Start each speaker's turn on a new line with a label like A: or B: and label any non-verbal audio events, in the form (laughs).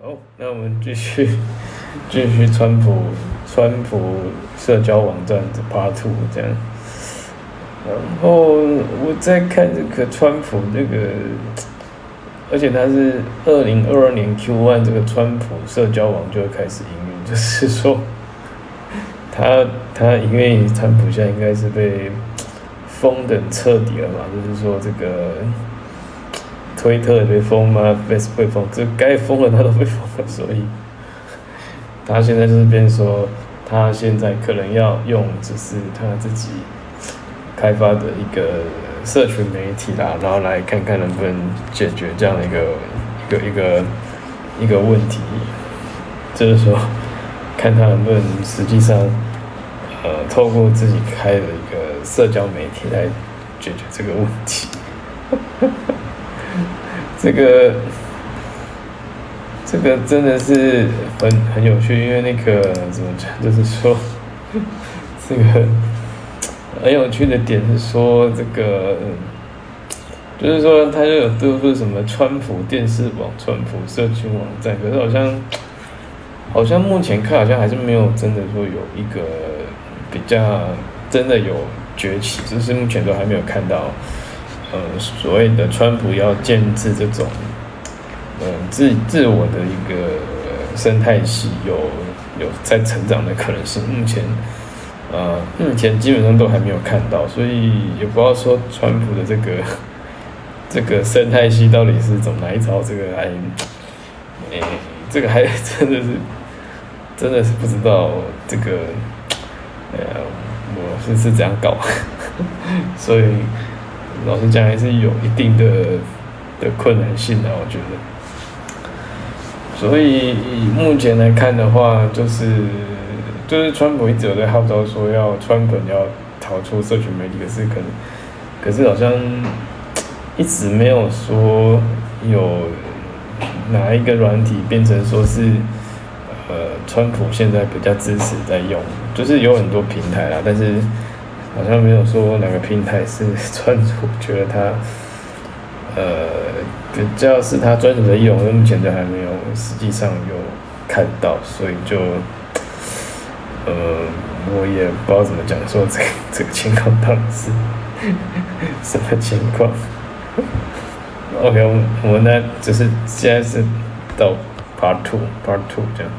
A: 好，那我们继续 (laughs) 继续川普川普社交网站的 Part Two 这样，然后我在看这个川普这个，而且他是二零二二年 Q one 这个川普社交网就会开始营运，就是说他他因为川普现在应该是被封的彻底了嘛，就是说这个。推特也被封吗？Facebook 被封，这该封的他都被封了，所以他现在就是变说，他现在可能要用就是他自己开发的一个社群媒体啦，然后来看看能不能解决这样的一个一个一个一个问题，就是说看他能不能实际上呃透过自己开的一个社交媒体来解决这个问题。这个，这个真的是很很有趣，因为那个怎么讲，就是说，这个很有趣的点是说，这个就是说，他就有都是什么川普电视网、川普社群网站，可是好像好像目前看好像还是没有真的说有一个比较真的有崛起，就是目前都还没有看到。呃，所谓的川普要建制这种，呃，自自我的一个生态系，有有在成长的可能性。目前，呃，目前基本上都还没有看到，所以也不知道说川普的这个 (laughs) 这个生态系到底是怎么来着，这个还，诶，这个还真的是真的是不知道这个，呃，我是是怎样搞，(laughs) 所以。老实讲，还是有一定的的困难性的，我觉得。所以以目前来看的话，就是就是川普一直有在号召说要川普要逃出社群媒体，可是可能可是好像一直没有说有哪一个软体变成说是呃川普现在比较支持在用，就是有很多平台啦，但是。好像没有说哪个平台是专属，觉得他，呃，比较是他专属的用，目前都还没有实际上有看到，所以就，呃，我也不知道怎么讲，说这 (laughs) 这个情况到底是什么情况。OK，我我呢，只是现在是到 Part Two，Part Two 这样。